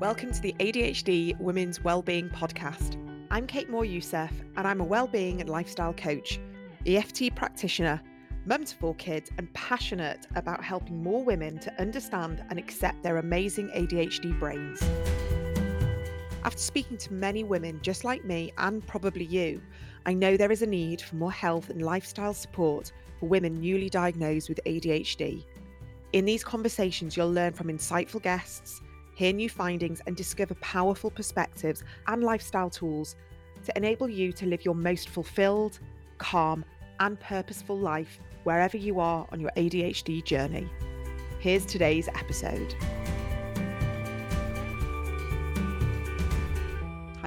Welcome to the ADHD Women's Wellbeing Podcast. I'm Kate Moore Youssef, and I'm a wellbeing and lifestyle coach, EFT practitioner, mum to four kids, and passionate about helping more women to understand and accept their amazing ADHD brains. After speaking to many women just like me and probably you, I know there is a need for more health and lifestyle support for women newly diagnosed with ADHD. In these conversations, you'll learn from insightful guests hear new findings, and discover powerful perspectives and lifestyle tools to enable you to live your most fulfilled, calm, and purposeful life wherever you are on your ADHD journey. Here's today's episode.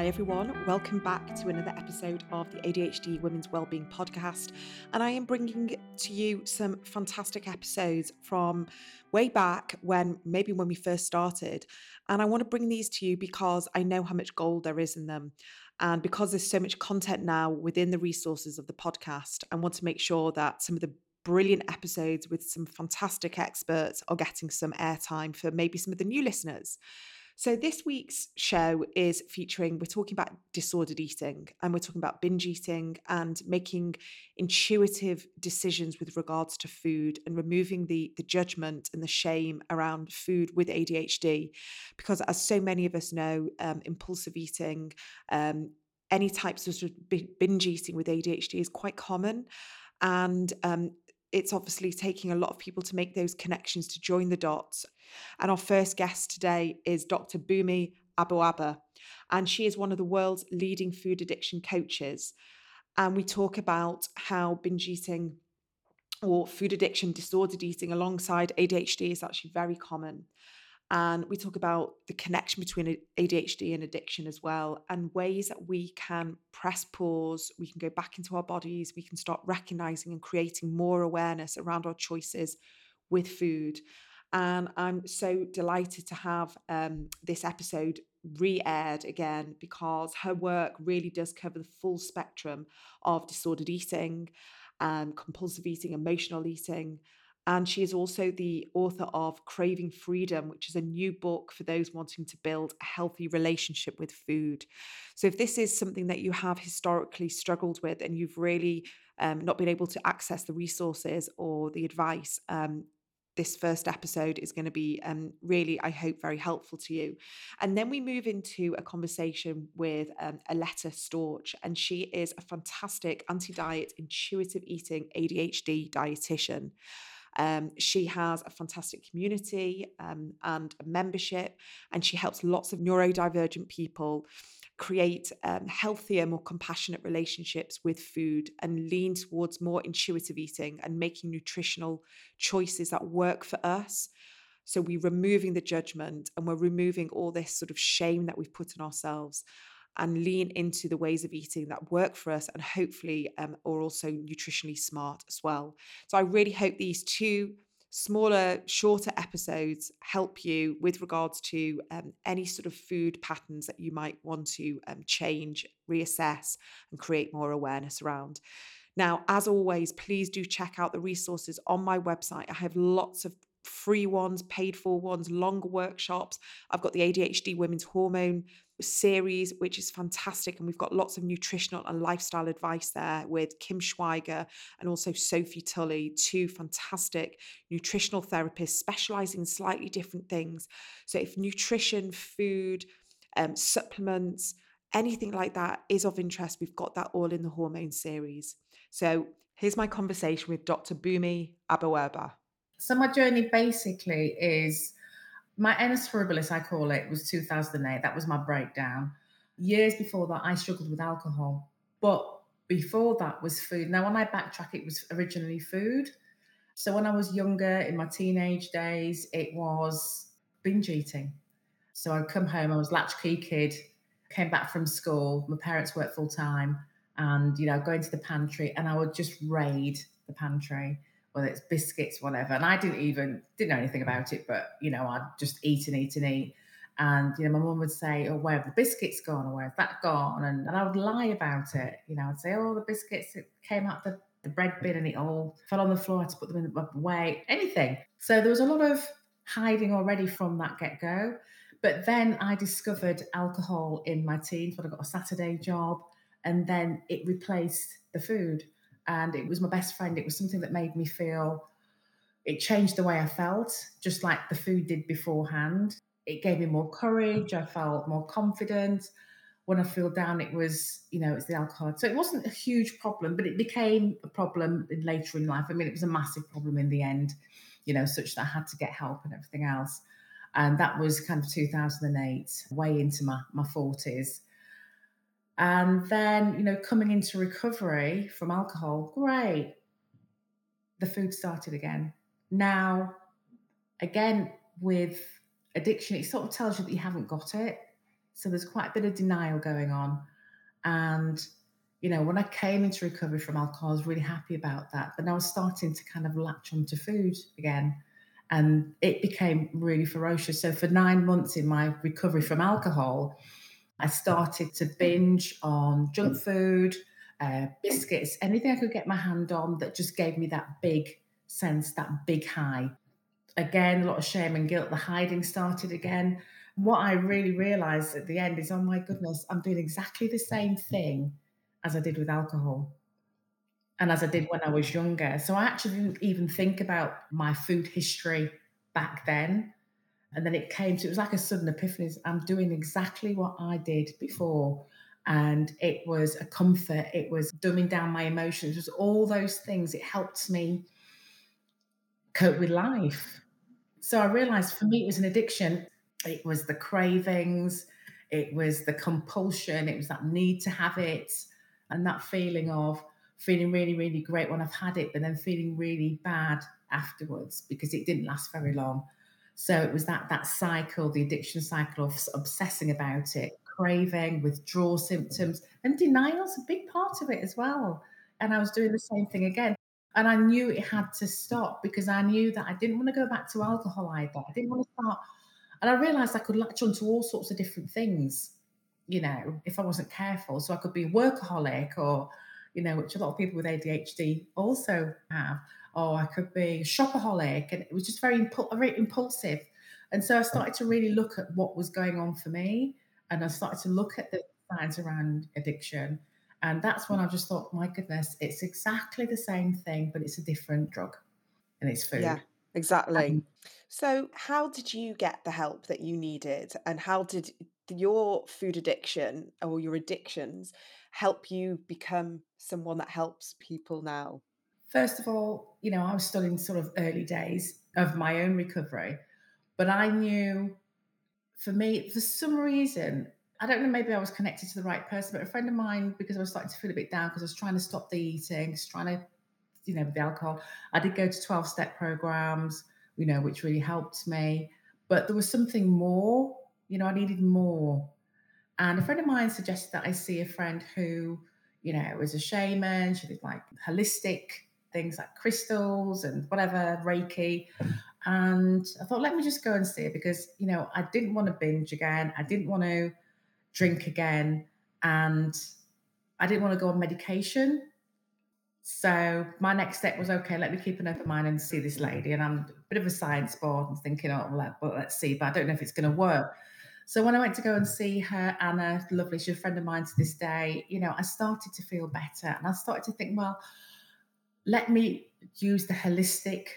Hi, everyone. Welcome back to another episode of the ADHD Women's Wellbeing Podcast. And I am bringing to you some fantastic episodes from way back when, maybe when we first started. And I want to bring these to you because I know how much gold there is in them. And because there's so much content now within the resources of the podcast, I want to make sure that some of the brilliant episodes with some fantastic experts are getting some airtime for maybe some of the new listeners. So, this week's show is featuring, we're talking about disordered eating and we're talking about binge eating and making intuitive decisions with regards to food and removing the, the judgment and the shame around food with ADHD. Because, as so many of us know, um, impulsive eating, um, any types of, sort of binge eating with ADHD is quite common. And um, it's obviously taking a lot of people to make those connections to join the dots. And our first guest today is Dr. Bunmi Aboaba, and she is one of the world's leading food addiction coaches. And we talk about how binge eating or food addiction, disordered eating alongside ADHD is actually very common. And we talk about the connection between ADHD and addiction as well, and ways that we can press pause, we can go back into our bodies, we can start recognizing and creating more awareness around our choices with food. And I'm so delighted to have um, this episode re aired again because her work really does cover the full spectrum of disordered eating, um, compulsive eating, emotional eating, and she is also the author of Craving Freedom, which is a new book for those wanting to build a healthy relationship with food. So, if this is something that you have historically struggled with and you've really um, not been able to access the resources or the advice, um, this first episode is going to be um, really, I hope, very helpful to you. And then we move into a conversation with um, Aleta Storch, and she is a fantastic anti diet, intuitive eating ADHD dietitian. Um, she has a fantastic community um, and a membership, and she helps lots of neurodivergent people create um, healthier, more compassionate relationships with food and lean towards more intuitive eating and making nutritional choices that work for us. So we're removing the judgment and we're removing all this sort of shame that we've put on ourselves and lean into the ways of eating that work for us and hopefully um, are also nutritionally smart as well. So I really hope these two smaller, shorter episodes help you with regards to um, any sort of food patterns that you might want to um, change, reassess, and create more awareness around. Now, as always, please do check out the resources on my website. I have lots of free ones, paid for ones, longer workshops. I've got the ADHD Women's Hormone series, which is fantastic. And we've got lots of nutritional and lifestyle advice there with Kim Schweiger and also Sophie Tully, two fantastic nutritional therapists specializing in slightly different things. So if nutrition, food, um, supplements, anything like that is of interest, we've got that all in the hormone series. So here's my conversation with Dr. Bunmi Aboaba. So my journey basically is my annus horribilis, I call it, was 2008. That was my breakdown. Years before that, I struggled with alcohol. But before that was food. Now, when I backtrack, it was originally food. So when I was younger, in my teenage days, it was binge eating. So I'd come home, I was latchkey kid, came back from school, my parents worked full time, and you know, go into the pantry and I would just raid the pantry whether it's biscuits, whatever. And I didn't even didn't know anything about it, but you know, I'd just eat and eat and eat. And you know, my mum would say, "Oh, where have the biscuits gone? Or where's that gone?" And, and I would lie about it. You know, I'd say, "Oh, the biscuits it came out the, the bread bin and it all fell on the floor. I had to put them in the way, anything." So there was a lot of hiding already from that get go. But then I discovered alcohol in my teens when I got a Saturday job, and then it replaced the food. And it was my best friend. It was something that made me feel, it changed the way I felt, just like the food did beforehand. It gave me more courage. I felt more confident. When I feel down, it was, you know, it's the alcohol. So it wasn't a huge problem, but it became a problem later in life. I mean, it was a massive problem in the end, you know, such that I had to get help and everything else. And that was kind of 2008, way into my, my 40s. And then, you know, coming into recovery from alcohol, great. The food started again. Now, again, with addiction, it sort of tells you that you haven't got it. So there's quite a bit of denial going on. And, you know, when I came into recovery from alcohol, I was really happy about that. But now I was starting to kind of latch onto food again and it became really ferocious. So for nine months in my recovery from alcohol, I started to binge on junk food, uh, biscuits, anything I could get my hand on that just gave me that big sense, that big high. Again, a lot of shame and guilt. The hiding started again. What I really realized at the end is, oh my goodness, I'm doing exactly the same thing as I did with alcohol and as I did when I was younger. So I actually didn't even think about my food history back then. And then it came to, it was like a sudden epiphany. I'm doing exactly what I did before. And it was a comfort. It was dumbing down my emotions. It was all those things. It helped me cope with life. So I realized for me, it was an addiction. It was the cravings, it was the compulsion, it was that need to have it, and that feeling of, feeling really, really great when I've had it, but then feeling really bad afterwards because it didn't last very long. So it was that that cycle, the addiction cycle of obsessing about it, craving, withdrawal symptoms, and denial's a big part of it as well. And I was doing the same thing again. And I knew it had to stop because I knew that I didn't want to go back to alcohol either. I didn't want to start. And I realized I could latch onto all sorts of different things, you know, if I wasn't careful. So I could be a workaholic or you know, which a lot of people with ADHD also have. Or I could be a shopaholic, and it was just very, impul- very impulsive. And so I started to really look at what was going on for me, and I started to look at the signs around addiction. And that's when I just thought, my goodness, it's exactly the same thing, but it's a different drug, and it's food. Yeah, exactly. Um, so, how did you get the help that you needed, and how did your food addiction or your addictions help you become someone that helps people now? First of all, you know, I was still in sort of early days of my own recovery, but I knew for me, for some reason, I don't know, maybe I was connected to the right person, but a friend of mine, because I was starting to feel a bit down because I was trying to stop the eating, trying to, you know, the alcohol, I did go to 12 step programs, you know, which really helped me. But there was something more, you know, I needed more. And a friend of mine suggested that I see a friend who, you know, was a shaman. She did like holistic things like crystals and whatever, Reiki. Hmm. And I thought, let me just go and see it because, you know, I didn't want to binge again. I didn't want to drink again. And I didn't want to go on medication. So my next step was okay, let me keep an open mind and see this lady. And I'm a bit of a science board and thinking, oh, well, well let's see, but I don't know if it's going to work. So when I went to go and see her, Anna, lovely, she's a friend of mine to this day, you know, I started to feel better and I started to think, well, let me use the holistic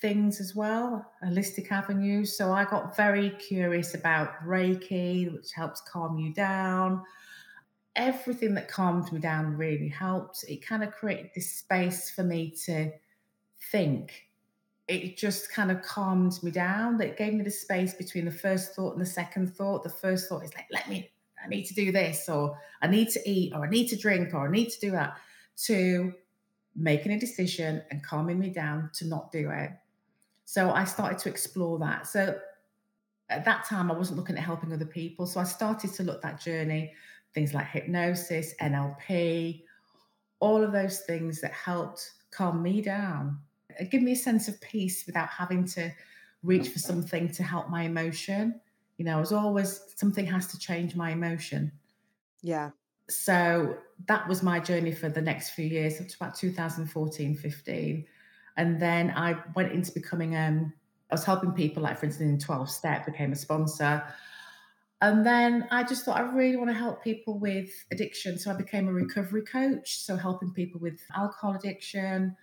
things as well, holistic avenues. So I got very curious about Reiki, which helps calm you down. Everything that calmed me down really helped. It kind of created this space for me to think it just kind of calmed me down. It gave me the space between the first thought and the second thought. The first thought is like, let me, I need to do this, or I need to eat, or I need to drink, or I need to do that, to making a decision and calming me down to not do it. So I started to explore that. So at that time, I wasn't looking at helping other people. So I started to look that journey, things like hypnosis, NLP, all of those things that helped calm me down give me a sense of peace without having to reach for something to help my emotion. You know, as always, something has to change my emotion. Yeah. So that was my journey for the next few years, up to about 2014, 15. And then I went into becoming, um, I was helping people, like for instance, in 12 Step, became a sponsor. And then I just thought I really want to help people with addiction. So I became a recovery coach, so helping people with alcohol addiction.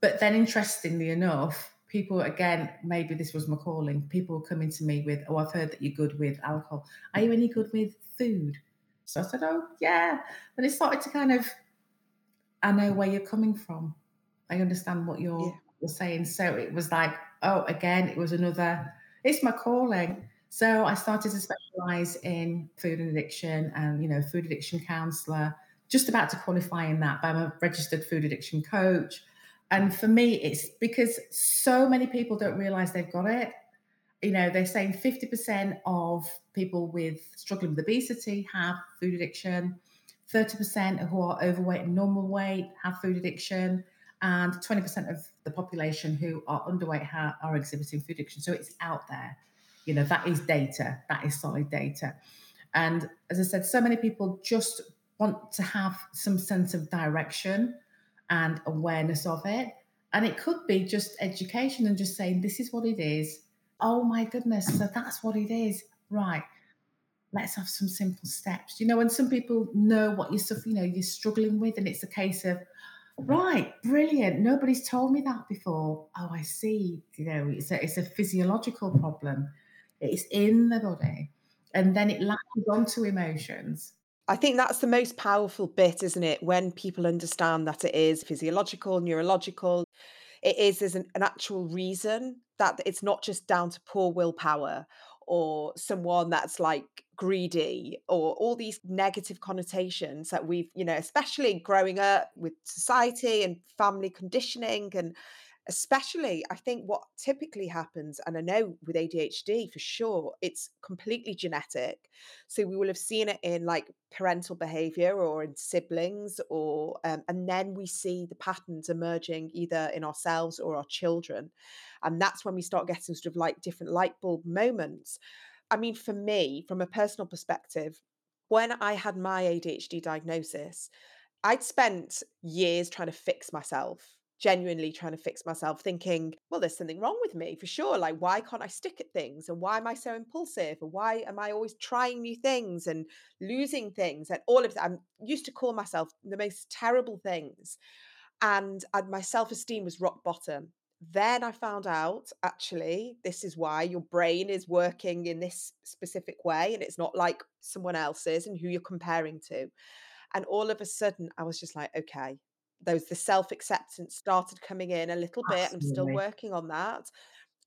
But then, interestingly enough, people again, maybe this was my calling, people coming to me with, Oh, I've heard that you're good with alcohol. Are you any good with food? So I said, Oh, yeah. But it started to kind of, I know where you're coming from. I understand what you're, yeah. you're saying. So it was like, Oh, again, it was another, it's my calling so I started to specialize in food and addiction and, you know, food addiction counselor, just about to qualify in that, but I'm a registered food addiction coach. And for me, it's because so many people don't realize they've got it. You know, they're saying 50% of people with struggling with obesity have food addiction, 30% who are overweight and normal weight have food addiction, and 20% of the population who are underweight are exhibiting food addiction. So it's out there. You know, that is data, that is solid data. And as I said, so many people just want to have some sense of direction and awareness of it. And it could be just education and just saying, this is what it is. Oh my goodness. So that's what it is. Right. Let's have some simple steps. You know, and some people know what you're suffering, you know, you're struggling with, and it's a case of, right, brilliant. Nobody's told me that before. Oh, I see. You know, it's a it's a physiological problem. It's in the body. And then it latches onto emotions. I think that's the most powerful bit, isn't it? When people understand that it is physiological, neurological, it is there's an, an actual reason that it's not just down to poor willpower or someone that's like greedy or all these negative connotations that we've you know especially growing up with society and family conditioning and especially i think what typically happens and i know with adhd for sure it's completely genetic. So we will have seen it in like parental behavior or in siblings or um, and then we see the patterns emerging either in ourselves or our children and that's when we start getting sort of like different light bulb moments. I mean for me from a personal perspective when i had my adhd diagnosis i'd spent years trying to fix myself genuinely trying to fix myself, thinking, well, there's something wrong with me for sure. Like, why can't I stick at things? And why am I so impulsive? And why am I always trying new things and losing things? And all of that. I used to call myself the most terrible things. And my self esteem was rock bottom. Then I found out actually, this is why your brain is working in this specific way. And it's not like someone else's and who you're comparing to. And all of a sudden, I was just like, okay, those the self-acceptance started coming in a little bit. I'm still working on that.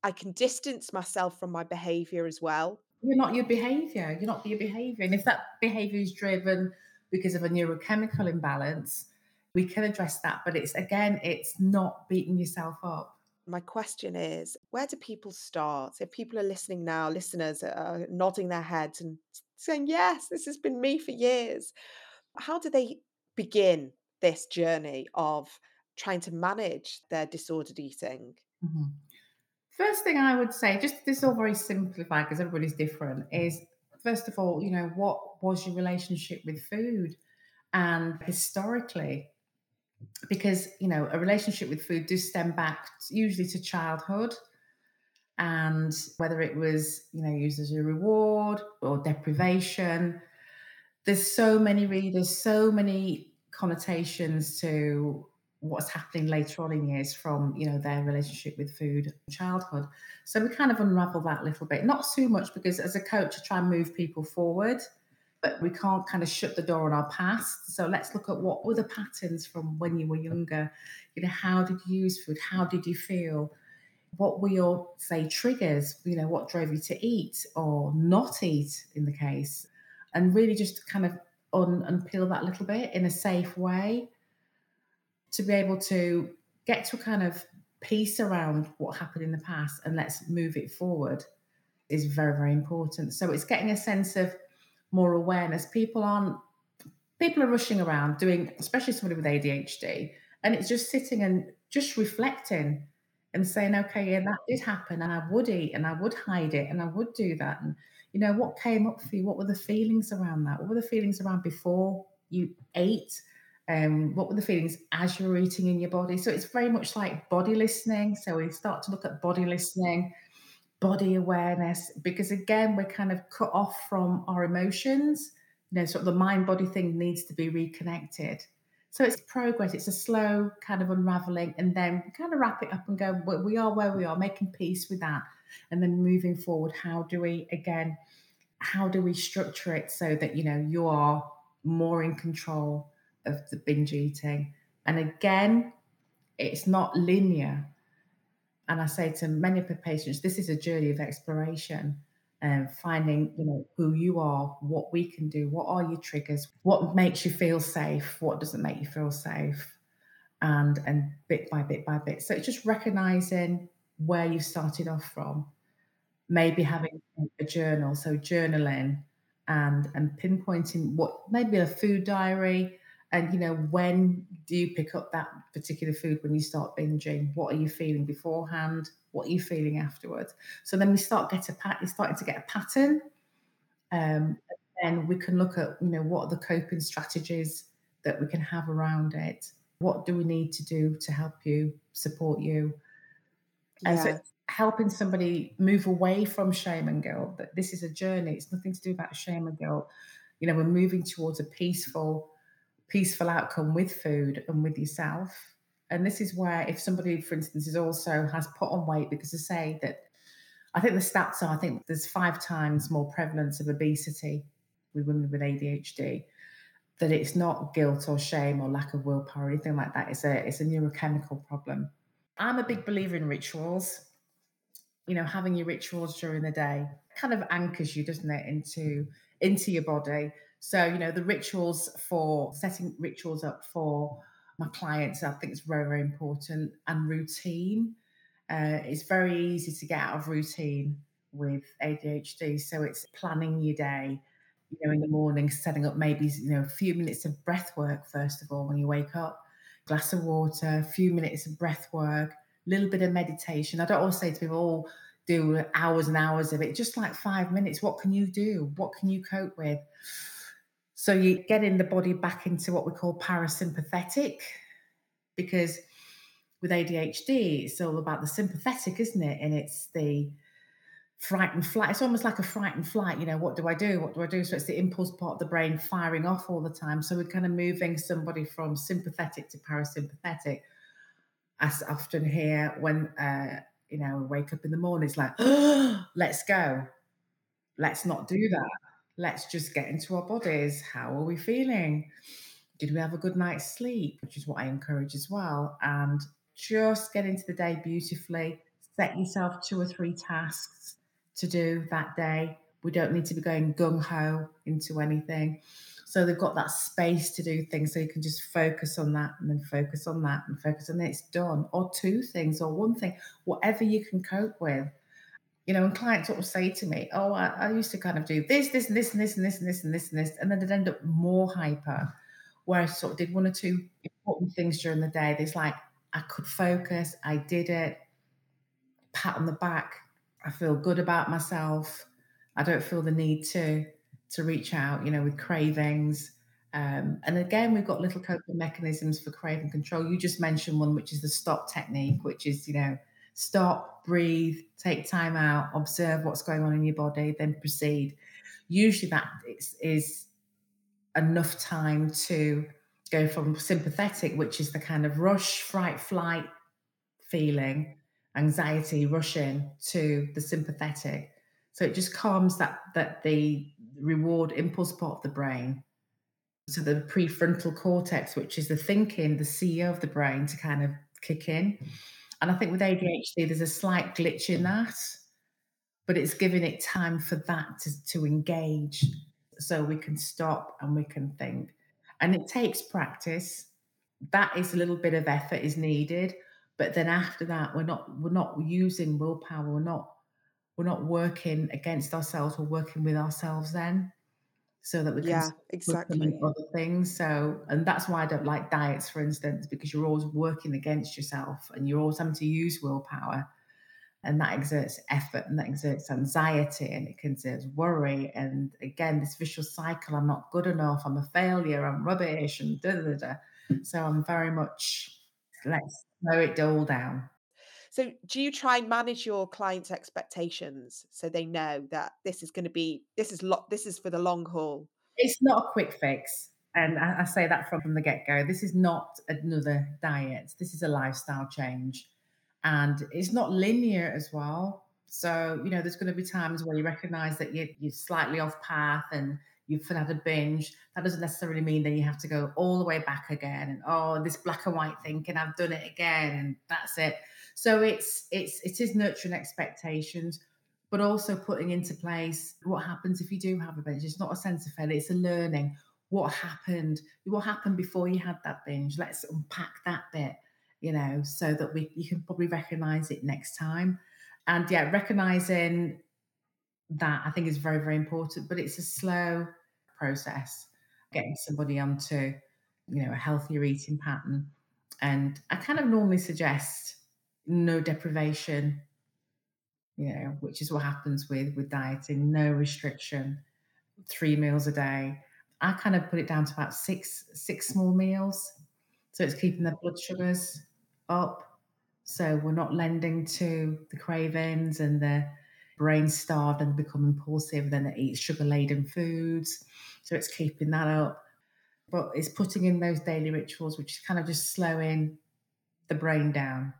I can distance myself from my behavior as well. You're not your behavior. You're not your behavior. And if that behavior is driven because of a neurochemical imbalance, we can address that. But it's again, it's not beating yourself up. My question is where do people start? If people are listening now, listeners are nodding their heads and saying, Yes, this has been me for years. How do they begin this journey of trying to manage their disordered eating? Mm-hmm. First thing I would say, just this all very simplified because everybody's different, is first of all, you know, what was your relationship with food? And historically, because you know, a relationship with food does stem back usually to childhood and whether it was, you know, used as a reward or deprivation. There's so many readers, so many connotations to what's happening later on in years from you know their relationship with food childhood. So we kind of unravel that a little bit. Not too much because as a coach i try and move people forward but we can't kind of shut the door on our past. So let's look at what were the patterns from when you were younger. You know how did you use food? How did you feel? What were your say triggers you know what drove you to eat or not eat in the case? And really just kind of un- unpeel that a little bit in a safe way to be able to get to a kind of peace around what happened in the past and let's move it forward is very very important. So it's getting a sense of more awareness. People aren't people are rushing around doing especially somebody with adhd and it's just sitting and just reflecting and saying okay yeah that did happen and i would eat and i would hide it and i would do that. And you know, what came up for you? What were the feelings around that? What were the feelings around before you ate? Um, what were the feelings as you were eating in your body? So it's very much like body listening. So we start to look at body listening, body awareness, because again, we're kind of cut off from our emotions. You know, sort of the mind body thing needs to be reconnected. So it's progress, it's a slow kind of unraveling, and then kind of wrap it up and go, we are where we are, making peace with that. And then moving forward, how do we, again, how do we structure it so that, you know, you are more in control of the binge eating? And again, it's not linear. And I say to many of the patients, this is a journey of exploration and finding you know who you are what we can do what are your triggers what makes you feel safe what doesn't make you feel safe and and bit by bit by bit so it's just recognizing where you started off from. Maybe having a journal so journaling and and pinpointing what maybe a food diary. And you know when do you pick up that particular food when you start binging? What are you feeling beforehand? What are you feeling afterwards? So then we start get a pat you're starting to get a pattern. Um, and we can look at you know what are the coping strategies that we can have around it? What do we need to do to help you support you and so helping somebody move away from shame and guilt that this is a journey it's nothing to do about shame and guilt you know we're moving towards a peaceful peaceful outcome with food and with yourself. And this is where, if somebody, for instance, is also has put on weight, because I say that I think the stats are, I think there's five times more prevalence of obesity with women with ADHD. That it's not guilt or shame or lack of willpower or anything like that. It's a it's a neurochemical problem. I'm a big believer in rituals. You know, having your rituals during the day kind of anchors you, doesn't it, into into your body so, you know, the rituals for setting rituals up for my clients, I think it's very, very important. And routine. Uh, it's very easy to get out of routine with ADHD. So it's planning your day, you know, in the morning, setting up maybe, you know, a few minutes of breath work, first of all, when you wake up, glass of water, a few minutes of breath work, a little bit of meditation. I don't always say to people, oh, do hours and hours of it, just like five minutes. What can you do? What can you cope with? So you getting the body back into what we call parasympathetic, because with ADHD, it's all about the sympathetic, isn't it? And it's the fright and flight. It's almost like a fright and flight. You know, what do I do? What do I do? So it's the impulse part of the brain firing off all the time. So we're kind of moving somebody from sympathetic to parasympathetic. As often hear when uh, you know wake up in the morning, it's like, let's go. Let's not do that let's just get into our bodies. How are we feeling? Did we have a good night's sleep? Which is what I encourage as well. And just get into the day beautifully. Set yourself two or three tasks to do that day. We don't need to be going gung ho into anything. So they've got that space to do things. So you can just focus on that and then focus on that and focus on it. It's done. Or two things or one thing, whatever you can cope with you know, and clients sort of say to me, "Oh, I, I, used to kind of do this, this, and this, and this, and this, and this, and this, and this," and then they'd end up more hyper. Where I sort of did one or two important things during the day. There's like I could focus, I did it, pat on the back. I feel good about myself. I don't feel the need to to reach out, you know, with cravings. Um, and again, we've got little coping mechanisms for craving control. You just mentioned one, which is the stop technique, which is, you know, stop, breathe, take time out, observe what's going on in your body, then proceed. Usually that is, is enough time to go from sympathetic, which is the kind of rush, fright, flight feeling, anxiety, rushing, to the sympathetic. So it just calms that that the reward impulse part of the brain. So the prefrontal cortex, which is the thinking, the CEO of the brain, to kind of kick in. And I think with ADHD, there's a slight glitch in that, but it's giving it time for that to, to engage so we can stop and we can think. And it takes practice. That is a little bit of effort is needed. But then after that, we're not we're not using willpower. We're not we're not working against ourselves. We're working with ourselves then so that we can yeah exactly other things so and that's why i don't like diets for instance because you're always working against yourself and you're always having to use willpower and that exerts effort and that exerts anxiety and it can exert worry and again this vicious cycle i'm not good enough i'm a failure i'm rubbish and da da da so i'm very much let's slow it all down So, do you try and manage your clients' expectations so they know that this is going to be this is lo- this is for the long haul? It's not a quick fix. And I, I say that from, from the get go. This is not another diet. This is a lifestyle change. And it's not linear as well. So, you know, there's going to be times where you recognize that you're, you're slightly off path and you've had a binge. That doesn't necessarily mean that you have to go all the way back again and oh, this black and white thinking I've done it again and that's it. So it's it's it is nurturing expectations, but also putting into place what happens if you do have a binge. It's not a sense of failure, it's a learning. What happened? What happened before you had that binge? Let's unpack that bit, you know, so that we you can probably recognize it next time. And yeah, recognizing that I think is very, very important, but it's a slow process getting somebody onto, you know, a healthier eating pattern. And I kind of normally suggest no deprivation, you know, which is what happens with with dieting, no restriction, three meals a day. I kind of put it down to about six six small meals. So it's keeping their blood sugars up. So we're not lending to the cravings and the brain starved and become impulsive, then they eat sugar laden foods. So it's keeping that up. But it's putting in those daily rituals, which is kind of just slowing the brain down.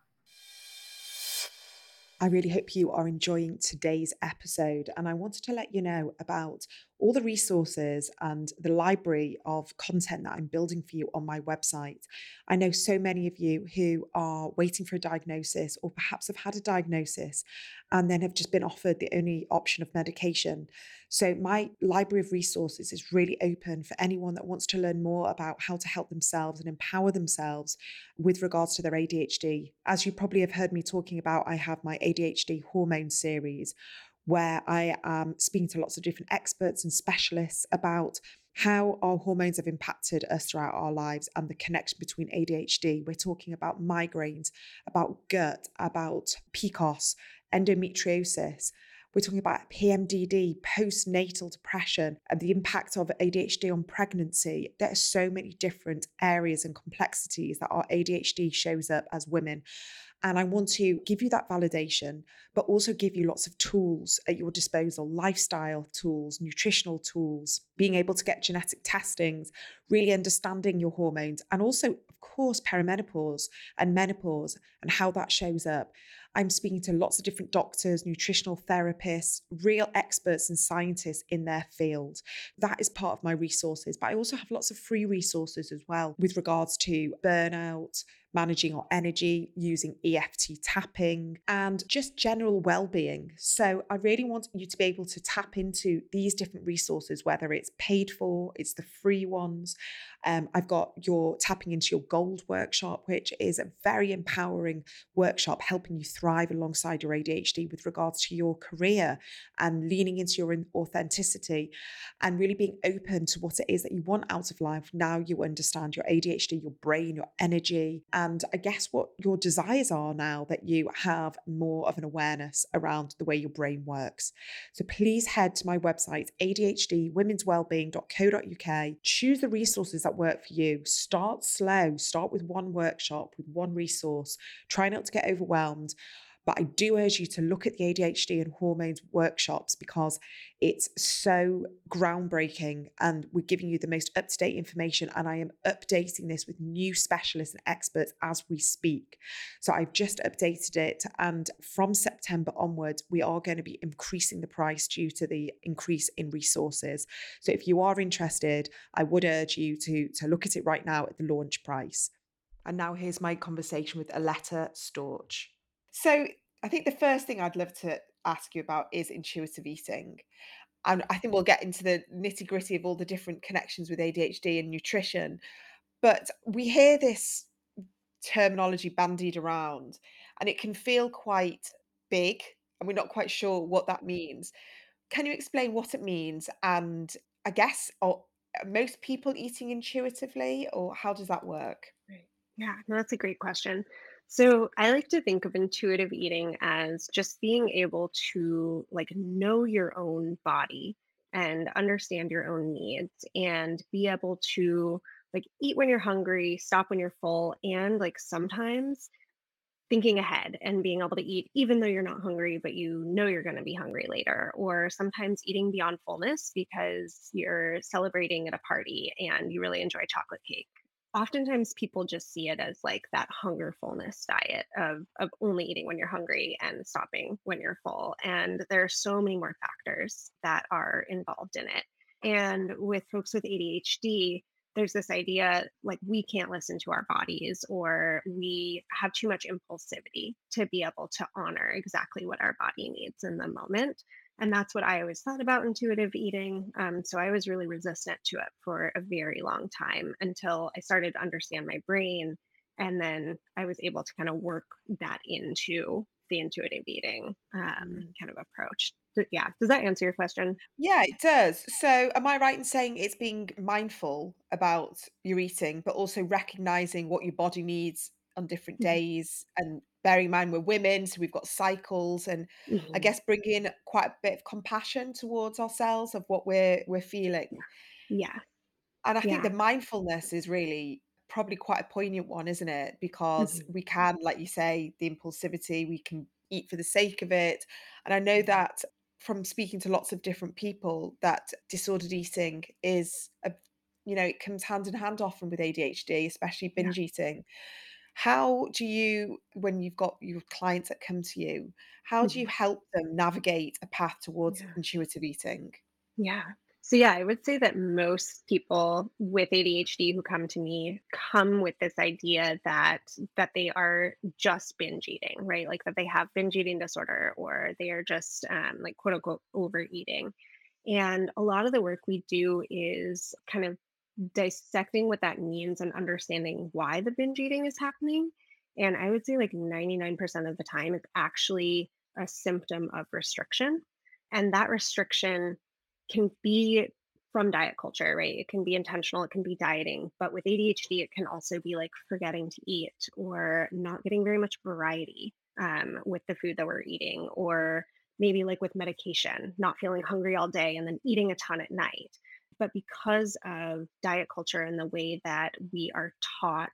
I really hope you are enjoying today's episode. And I wanted to let you know about all the resources and the library of content that I'm building for you on my website. I know so many of you who are waiting for a diagnosis or perhaps have had a diagnosis and then have just been offered the only option of medication. So, my library of resources is really open for anyone that wants to learn more about how to help themselves and empower themselves with regards to their ADHD. As you probably have heard me talking about, I have my ADHD hormone series where I am speaking to lots of different experts and specialists about how our hormones have impacted us throughout our lives and the connection between ADHD. We're talking about migraines, about gut, about PCOS, endometriosis. We're talking about PMDD, postnatal depression, and the impact of ADHD on pregnancy. There are so many different areas and complexities that our ADHD shows up as women. And I want to give you that validation, but also give you lots of tools at your disposal lifestyle tools, nutritional tools, being able to get genetic testings, really understanding your hormones, and also, of course, perimenopause and menopause and how that shows up. I'm speaking to lots of different doctors, nutritional therapists, real experts and scientists in their field. That is part of my resources, but I also have lots of free resources as well with regards to burnout, managing our energy, using EFT tapping, and just general well being. So, I really want you to be able to tap into these different resources, whether it's paid for, it's the free ones. Um, I've got your tapping into your gold workshop, which is a very empowering workshop helping you thrive alongside your ADHD with regards to your career and leaning into your authenticity and really being open to what it is that you want out of life. Now you understand your ADHD, your brain, your energy, and I guess what your desires are now that you have more of an awareness around the way your brain works. So please head to my website, adhdwomenswellbeing.co.uk, choose the resources that work for you. Start slow, start with one workshop, with one resource. Try not to get overwhelmed. But I do urge you to look at the ADHD and hormones workshops because it's so groundbreaking and we're giving you the most up to date information. And I am updating this with new specialists and experts as we speak. So I've just updated it. And from September onwards, we are going to be increasing the price due to the increase in resources. So if you are interested, I would urge you to, to look at it right now at the launch price. And now here's my conversation with Aleta Storch. So I think the first thing I'd love to ask you about is intuitive eating. And I think we'll get into the nitty gritty of all the different connections with ADHD and nutrition. But we hear this terminology bandied around and it can feel quite big and we're not quite sure what that means. Can you explain what it means? And I guess, are most people eating intuitively or how does that work? Yeah, no, that's a great question. So I like to think of intuitive eating as just being able to like know your own body and understand your own needs and be able to like eat when you're hungry, stop when you're full, and like sometimes thinking ahead and being able to eat even though you're not hungry, but you know you're going to be hungry later. Or sometimes eating beyond fullness because you're celebrating at a party and you really enjoy chocolate cake. Oftentimes people just see it as like that hunger fullness diet of, of only eating when you're hungry and stopping when you're full. And there are so many more factors that are involved in it. And with folks with ADHD, there's this idea like we can't listen to our bodies or we have too much impulsivity to be able to honor exactly what our body needs in the moment and that's what i always thought about intuitive eating um, so i was really resistant to it for a very long time until i started to understand my brain and then i was able to kind of work that into the intuitive eating um, mm. kind of approach yeah does that answer your question Yeah, it does. So, am I right in saying it's being mindful about your eating, but also recognizing what your body needs on different Mhm, days? And bearing in mind we're women, so we've got cycles, and I mhm. guess bringing quite a bit of compassion towards ourselves of what we're we're feeling. yeah And I think the mindfulness is really probably quite a poignant one, isn't it? Because mhm, we can, like you say, the impulsivity, we can eat for the sake of it. And I know that from speaking to lots of different people, that disordered eating is a you know, it comes hand in hand often with ADHD, especially yeah binge eating. How do you, when you've got your clients that come to you, how do you mhm, help them navigate a path towards yeah intuitive eating? Yeah. So yeah, I would say that most people with ADHD who come to me come with this idea that that they are just binge eating, right? Like that they have binge eating disorder or they are just um, like quote unquote overeating. And a lot of the work we do is kind of dissecting what that means and understanding why the binge eating is happening. And I would say like 99% of the time it's actually a symptom of restriction. And that restriction can be from diet culture, right? It can be intentional, it can be dieting, but with ADHD, it can also be like forgetting to eat or not getting very much variety um, with the food that we're eating, or maybe like with medication, not feeling hungry all day and then eating a ton at night. But because of diet culture and the way that we are taught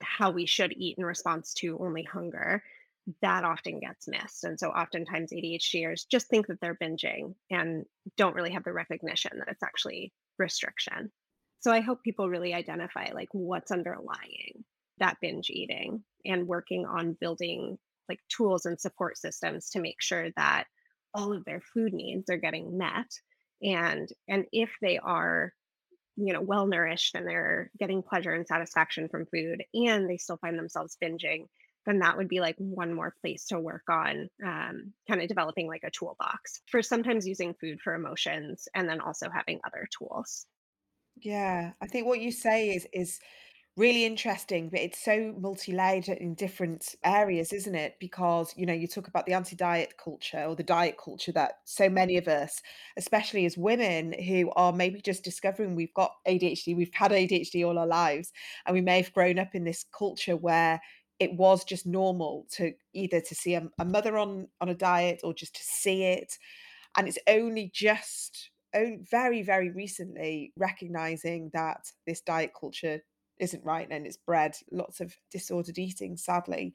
how we should eat in response to only hunger, that often gets missed. And so oftentimes ADHDers just think that they're binging and don't really have the recognition that it's actually restriction. So I hope people really identify like what's underlying that binge eating and working on building like tools and support systems to make sure that all of their food needs are getting met and and if they are you know well nourished and they're getting pleasure and satisfaction from food and they still find themselves binging then that would be like one more place to work on um, kind of developing like a toolbox for sometimes using food for emotions and then also having other tools. Yeah, I think what you say is is really interesting, but it's so multi-layered in different areas, isn't it? Because, you know, you talk about the anti-diet culture or the diet culture that so many of us, especially as women who are maybe just discovering we've got ADHD, we've had ADHD all our lives, and we may have grown up in this culture where it was just normal to either to see a, a mother on on a diet or just to see it and it's only just very very recently recognizing that this diet culture isn't right and it's bred lots of disordered eating sadly.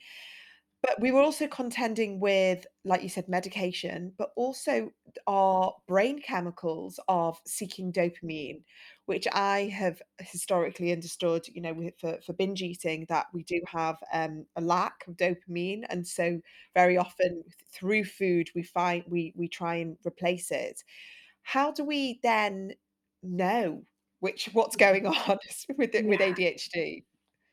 But we were also contending with like you said medication but also our brain chemicals of seeking dopamine which i have historically understood you know for, for binge eating that we do have um, a lack of dopamine and so very often through food we find we we try and replace it. How do we then know which what's going on with it with adhd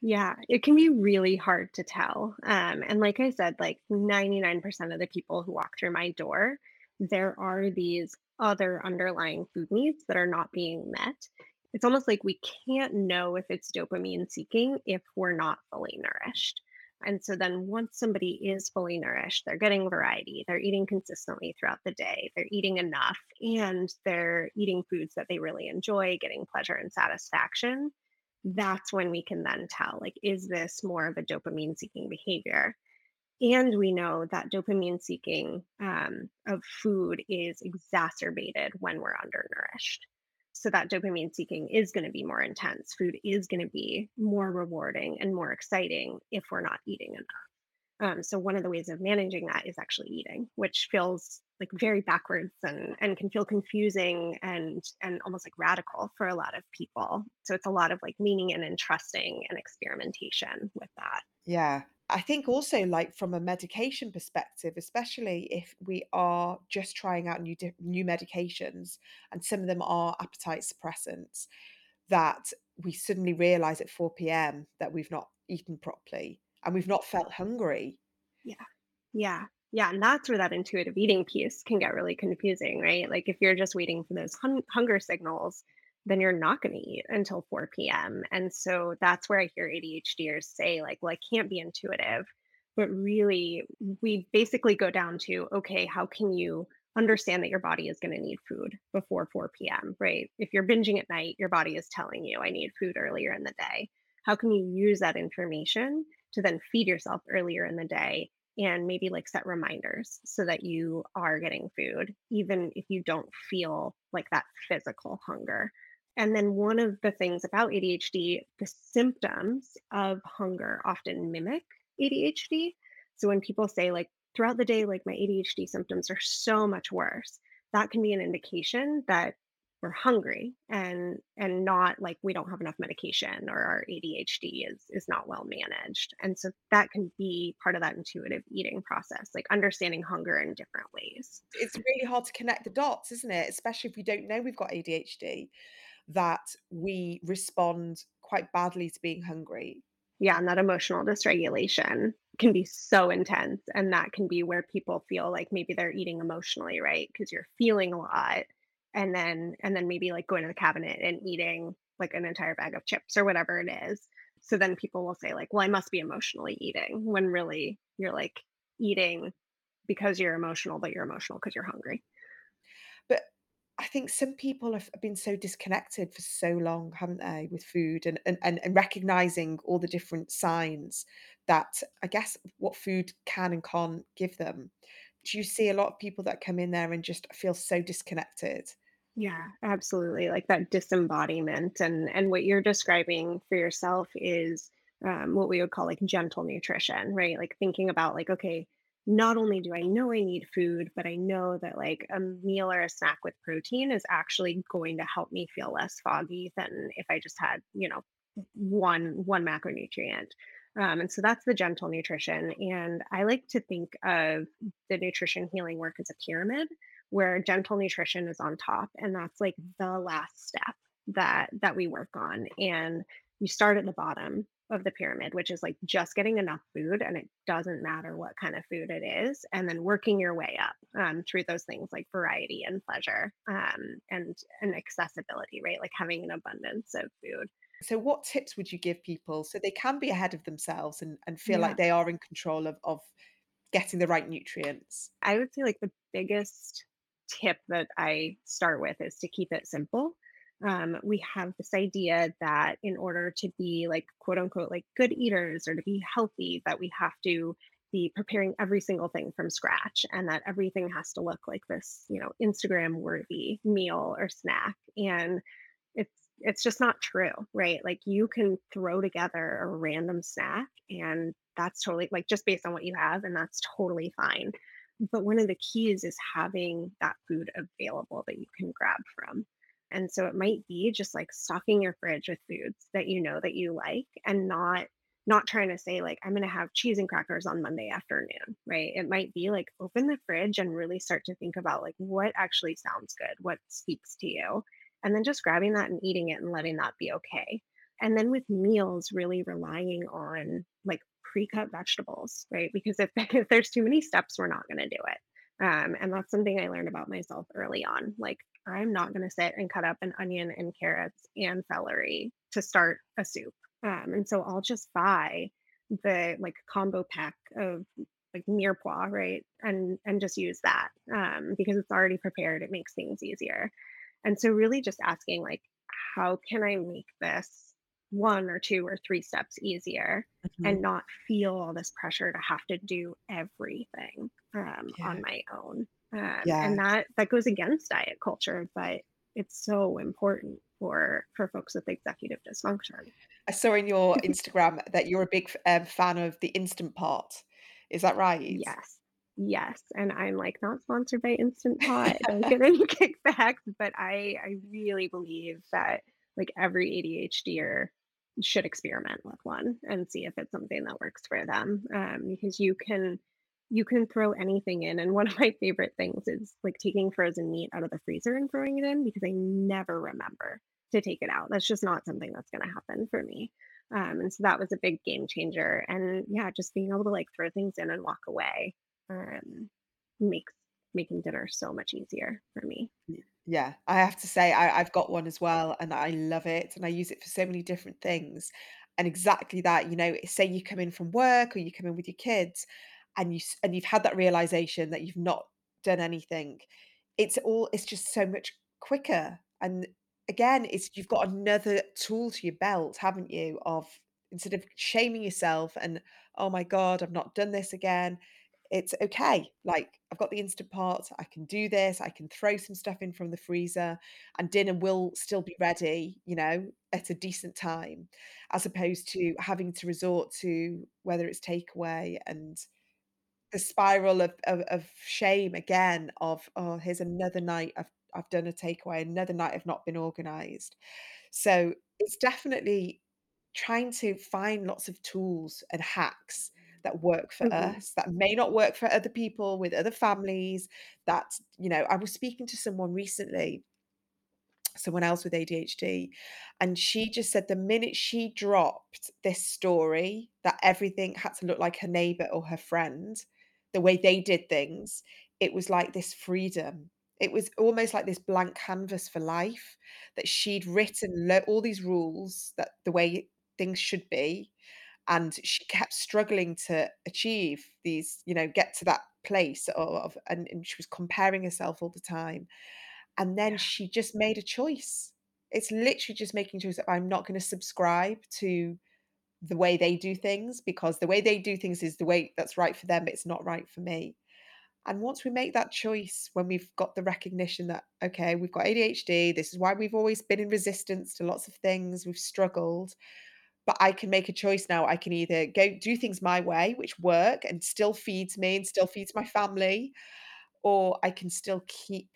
yeah it can be really hard to tell um, and like i said like 99% of the people who walk through my door there are these other underlying food needs that are not being met. It's almost like we can't know if it's dopamine seeking if we're not fully nourished and so then once somebody is fully nourished they're getting variety they're eating consistently throughout the day they're eating enough and they're eating foods that they really enjoy getting pleasure and satisfaction that's when we can then tell like is this more of a dopamine seeking behavior? And we know that dopamine seeking um, of food is exacerbated when we're undernourished so that dopamine seeking is going to be more intense food is going to be more rewarding and more exciting if we're not eating enough Um, so one of the ways of managing that is actually eating, which feels like very backwards and and can feel confusing and and almost like radical for a lot of people. So it's a lot of like leaning in and trusting and experimentation with that. Yeah. I think also like from a medication perspective, especially if we are just trying out new new medications and some of them are appetite suppressants, that we suddenly realize at 4 p.m. that we've not eaten properly and we've not felt hungry. Yeah. Yeah. Yeah. And that's where that intuitive eating piece can get really confusing, right? Like if you're just waiting for those hun- hunger signals, then you're not going to eat until 4 p.m. And so that's where I hear ADHDers say, like, well, I can't be intuitive. But really, we basically go down to, okay, how can you understand that your body is going to need food before 4 p.m., right? If you're binging at night, your body is telling you, I need food earlier in the day. How can you use that information to then feed yourself earlier in the day and maybe like set reminders so that you are getting food, even if you don't feel like that physical hunger? And then one of the things about ADHD, the symptoms of hunger often mimic ADHD. So when people say, like, throughout the day, like, my ADHD symptoms are so much worse, that can be an indication that we're hungry and and not like we don't have enough medication or our ADHD is is not well managed. And so that can be part of that intuitive eating process, like understanding hunger in different ways. It's really hard to connect the dots, isn't it? Especially if we don't know we've got ADHD that we respond quite badly to being hungry. Yeah, and that emotional dysregulation can be so intense. And that can be where people feel like maybe they're eating emotionally, right? Because you're feeling a lot. And then and then maybe like going to the cabinet and eating like an entire bag of chips or whatever it is. So then people will say, like, well, I must be emotionally eating when really you're like eating because you're emotional, but you're emotional because you're hungry. I think some people have been so disconnected for so long, haven't they, with food and and and, and recognizing all the different signs that I guess what food can and can't give them. Do you see a lot of people that come in there and just feel so disconnected? Yeah, absolutely. Like that disembodiment and and what you're describing for yourself is um, what we would call like gentle nutrition, right? Like thinking about like, okay, not only do I know I need food, but I know that like a meal or a snack with protein is actually going to help me feel less foggy than if I just had, you know, one one macronutrient. Um, and so that's the gentle nutrition. And I like to think of the nutrition healing work as a pyramid where gentle nutrition is on top. And that's like the last step that that we work on. And you start at the bottom of the pyramid, which is like just getting enough food, and it doesn't matter what kind of food it is, and then working your way up um, through those things like variety and pleasure um, and and accessibility, right? Like having an abundance of food. So, what tips would you give people so they can be ahead of themselves and, and feel Yeah, like they are in control of, of getting the right nutrients? I would say like the biggest tip that I start with is to keep it simple. Um, we have this idea that in order to be like quote unquote like good eaters or to be healthy, that we have to be preparing every single thing from scratch and that everything has to look like this, you know, Instagram worthy meal or snack. And it's it's just not true, right? Like you can throw together a random snack and that's totally like just based on what you have and that's totally fine. But one of the keys is having that food available that you can grab from. And so it might be just like stocking your fridge with foods that you know that you like and not not trying to say like I'm going to have cheese and crackers on Monday afternoon, right? It might be like open the fridge and really start to think about like what actually sounds good, what speaks to you, and then just grabbing that and eating it and letting that be okay. And then with meals, really relying on like pre-cut vegetables, right? Because if, if there's too many steps, we're not going to do it. Um, and that's something I learned about myself early on. Like, I'm not going to sit and cut up an onion and carrots and celery to start a soup. Um, and so I'll just buy the like combo pack of like mirepoix, right? And and just use that um, because it's already prepared. It makes things easier. And so really just asking like, how can I make this one or two or three steps easier and Mhm. not feel all this pressure to have to do everything um, Yeah. on my own? Um, Yeah. and that that goes against diet culture, but it's so important for for folks with executive dysfunction. I saw in your Instagram that you're a big um, fan of the Instant Pot. Is that right? Yes. Yes, and I'm, like, not sponsored by Instant Pot, don't get any kickbacks, but I I really believe that, like, every ADHDer should experiment with one and see if it's something that works for them, um, because you can you can throw anything in, and one of my favorite things is, like, taking frozen meat out of the freezer and throwing it in because I never remember to take it out. That's just not something that's gonna happen for me, um, and so that was a big game changer, and, yeah, just being able to, like, throw things in and walk away um, makes making dinner so much easier for me. Y yeah, I have to say I I've got one as well, and I love it, and I use it for so many different things, and exactly that, you know, say you come in from work or you come in with your kids, and you and you've had that realization that you've not done anything. It's all it's just so much quicker, and again, it's you've got another tool to your belt, haven't you, of instead of shaming yourself and, "Oh my god, I've not done this again," it's okay. Like, I've got the Instant Pot, I can do this, I can throw some stuff in from the freezer, and dinner will still be ready, you know, at a decent time, as opposed to having to resort to whether it's takeaway and the spiral of of of shame again of, "Oh, here's another night I've I've done a takeaway, another night I've not been organized." So, it's definitely trying to find lots of tools and hacks that work for Mhm. us, that may not work for other people with other families, that you know, I was speaking to someone recently, someone else with ADHD, and she just said the minute she dropped this story that everything had to look like her neighbor or her friend, the way they did things, it was like this freedom. It was almost like this blank canvas for life that she'd written all these rules that the way things should be, and she kept struggling to achieve these, you know, get to that place of and and she was comparing herself all the time, and then Yeah. she just made a choice. It's literally just making a choice that I'm not gonna subscribe to the way they do things because the way they do things is the way that's right for them, it's not right for me. And once we make that choice, when we've got the recognition that, okay, we've got ADHD, this is why we've always been in resistance to lots of things, we've struggled, but I can make a choice now. I can either go do things my way, which work and still feeds me and still feeds my family, or I can still keep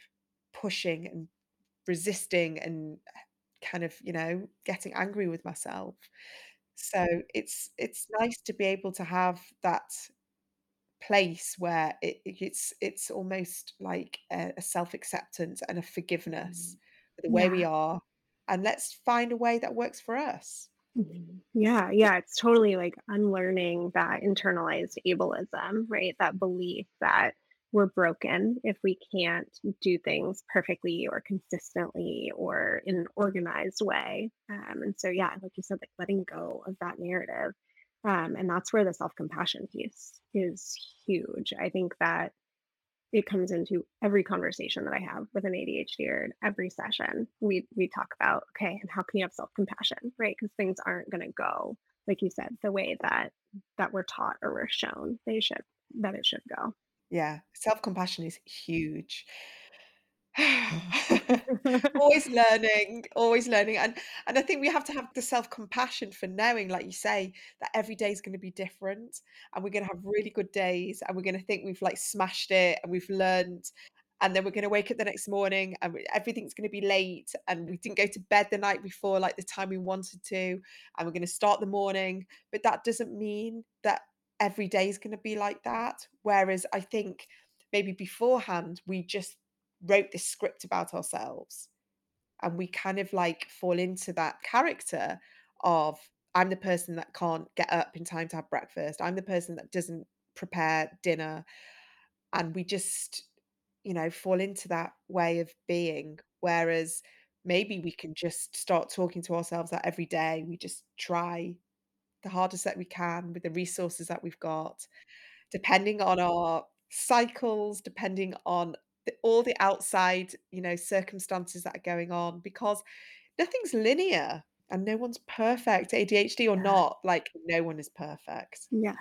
pushing and resisting and kind of, you know, getting angry with myself. So it's it's nice to be able to have that place where it, it's it's almost like a, a self-acceptance and a forgiveness Mm. for the way we are, and let's find a way that works for us. Mhm. Yeah, yeah, it's totally like unlearning that internalized ableism, right? That belief that we're broken if we can't do things perfectly or consistently or in an organized way. Um, and so, yeah, like you said, like letting go of that narrative. Um, and that's where the self compassion piece is huge. I think that it comes into every conversation that I have with an ADHD in every session. We we talk about, okay, and how can you have self-compassion, right? Because things aren't going to go, like you said, the way that that we're taught or we're shown they should that it should go. Yeah, self-compassion is huge. Always learning, always learning, and and I think we have to have the self-compassion for knowing, like you say, that every day is gonna be different, and we're gonna have really good days, and we're gonna think we've, like, smashed it, and we've learned, and then we're gonna wake up the next morning, and everything's gonna be late, and we didn't go to bed the night before, like, the time we wanted to, and we're gonna start the morning, but that doesn't mean that every day is gonna be like that, whereas I think maybe beforehand, we just wrote this script about ourselves and we kind of like fall into that character of I'm the person that can't get up in time to have breakfast. I'm the person that doesn't prepare dinner. And we just, you know, fall into that way of being. Whereas maybe we can just start talking to ourselves that every day. We just try the hardest that we can with the resources that we've got depending on our cycles, depending on the, all the outside, you know, circumstances that are going on, because nothing's linear and no one's perfect, ADHD or Yeah. not. Like, no one is perfect. Yeah.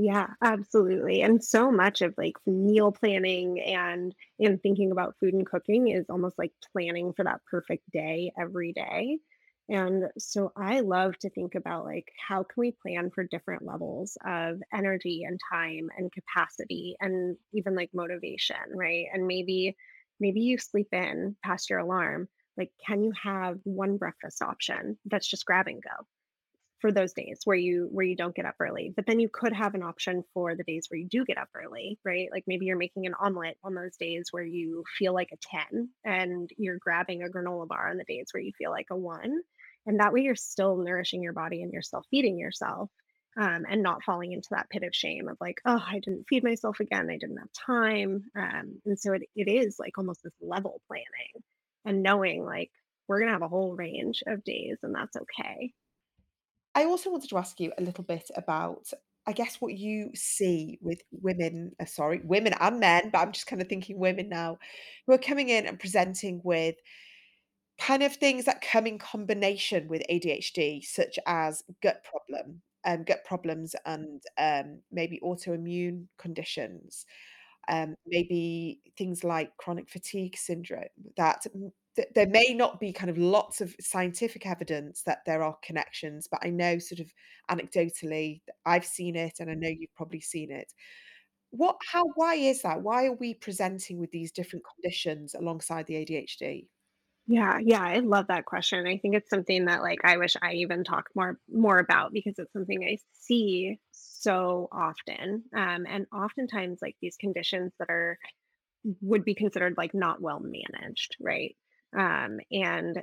Yeah, absolutely. And so much of like meal planning and and thinking about food and cooking is almost like planning for that perfect day every day. And so I love to think about like how can we plan for different levels of energy and time and capacity and even like motivation, right? And maybe maybe you sleep in past your alarm. Like can you have one breakfast option that's just grab and go? for those days where you where you don't get up early but then you could have an option for the days where you do get up early right like maybe you're making an omelet on those days where you feel like a 10 and you're grabbing a granola bar on the days where you feel like a 1 and that way you're still nourishing your body and you're still feeding yourself um, and not falling into that pit of shame of like oh i didn't feed myself again i didn't have time um, and so it, it is like almost this level planning and knowing like we're going to have a whole range of days and that's okay. I also wanted to ask you a little bit about, I guess, what you see with women, uh, sorry, women and men, but I'm just kind of thinking women now, who are coming in and presenting with kind of things that come in combination with ADHD, such as gut problem, um, gut problems and um, maybe autoimmune conditions um, maybe things like chronic fatigue syndrome that th- there may not be kind of lots of scientific evidence that there are connections but i know sort of anecdotally i've seen it and i know you've probably seen it. What how why is that? Why are we presenting with these different conditions alongside the adhd Yeah, yeah, I love that question. I think it's something that like I wish I even talked more more about because it's something I see so often. Um, and oftentimes like these conditions that are would be considered like not well managed, right? Um, and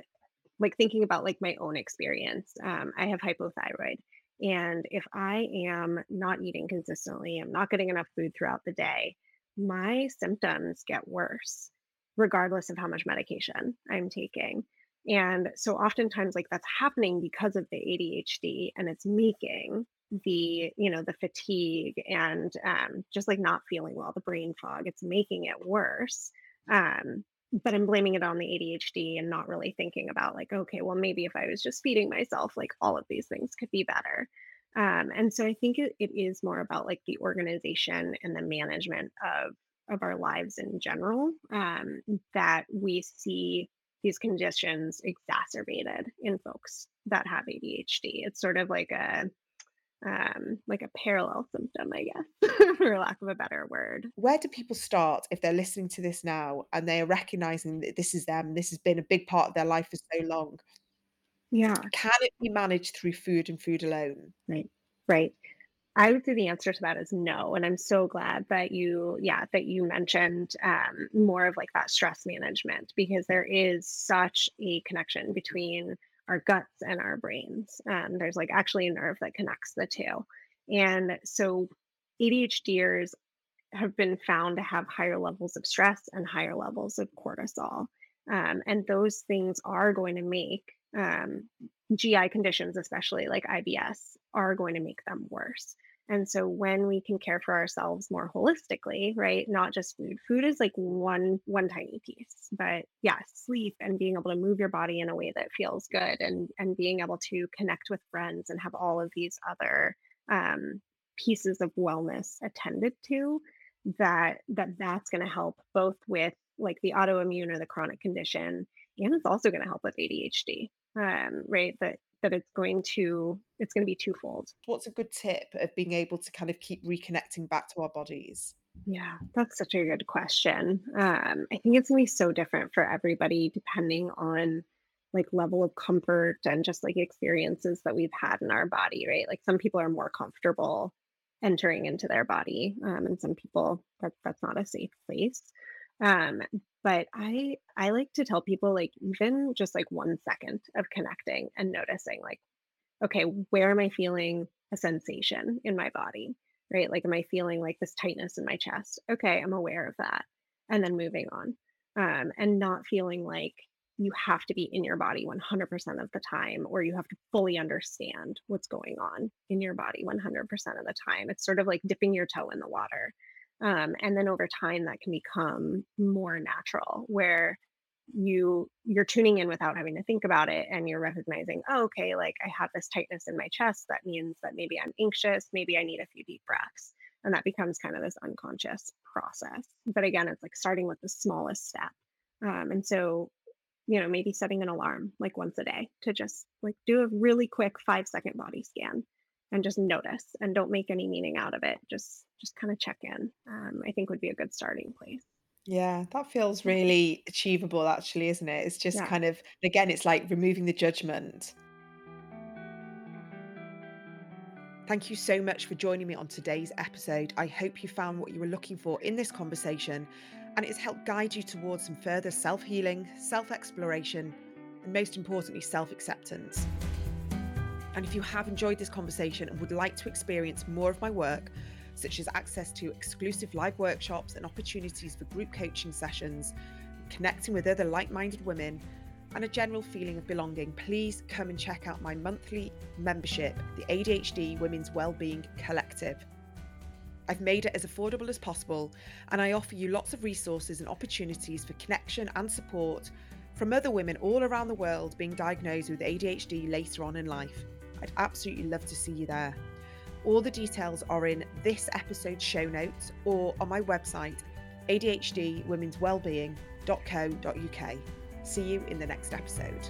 like thinking about like my own experience, um, I have hypothyroid. And if I am not eating consistently, I'm not getting enough food throughout the day, my symptoms get worse regardless of how much medication I'm taking. And so oftentimes like that's happening because of the ADHD and it's making the you know the fatigue and um, just like not feeling well the brain fog it's making it worse um, but i'm blaming it on the adhd and not really thinking about like okay well maybe if i was just feeding myself like all of these things could be better um, and so i think it, it is more about like the organization and the management of of our lives in general um, that we see these conditions exacerbated in folks that have adhd it's sort of like a um, like a parallel symptom, I guess, for lack of a better word. where do people start if they're listening to this now and they are recognizing that this is them this has been a big part of their life for so long Yeah, can it be managed through food and food alone right, right. I would say the answer to that is no, and I'm so glad that you, yeah, that you mentioned um, more of like that stress management because there is such a connection between our guts and our brains. Um, there's like actually a nerve that connects the two, and so ADHDers have been found to have higher levels of stress and higher levels of cortisol. Um, and those things are going to make um, GI conditions, especially like IBS, are going to make them worse. And so when we can care for ourselves more holistically, right? Not just food. Food is like one one tiny piece. But yeah, sleep and being able to move your body in a way that feels good and and being able to connect with friends and have all of these other um, pieces of wellness attended to that that that's going to help both with like the autoimmune or the chronic condition and it's also going to help with ADHD um, right that that it's going to it's going to be twofold. What's a good tip of being able to kind of keep reconnecting back to our bodies? Yeah that's such a good question. Um, i think it's going to be so different for everybody depending on like level of comfort and just like experiences that we've had in our body right? Like some people are more comfortable entering into their body um, and some people that that's not a safe place. Um, but i i like to tell people like even just like one second of connecting and noticing like okay where am i feeling a sensation in my body? Right? Like am i feeling like this tightness in my chest? Okay i'm aware of that. And then moving on um, and not feeling like you have to be in your body 100% of the time or you have to fully understand what's going on in your body 100% of the time. It's sort of like dipping your toe in the water um, and then over time that can become more natural where you you're tuning in without having to think about it and you're recognizing oh, okay like i have this tightness in my chest that means that maybe i'm anxious maybe i need a few deep breaths and that becomes kind of this unconscious process but again it's like starting with the smallest step um, and so you know, maybe setting an alarm like once a day to just like do a really quick five second body scan and just notice and don't make any meaning out of it. Just just kind of check in. Um, I think would be a good starting place. Yeah, that feels really achievable, actually, isn't it? It's just Yeah. kind of, again, it's like removing the judgment. Thank you so much for joining me on today's episode. I hope you found what you were looking for in this conversation and it's helped guide you towards some further self healing, self exploration, and most importantly, self acceptance. And if you have enjoyed this conversation and would like to experience more of my work, such as access to exclusive live workshops and opportunities for group coaching sessions, connecting with other like minded women, and a general feeling of belonging, please come and check out my monthly membership, the ADHD Women's Wellbeing Collective. I've made it as affordable as possible, and I offer you lots of resources and opportunities for connection and support from other women all around the world being diagnosed with ADHD later on in life. I'd absolutely love to see you there. All the details are in this episode's show notes or on my website, adhdwomenswellbeing.co.uk. See you in the next episode.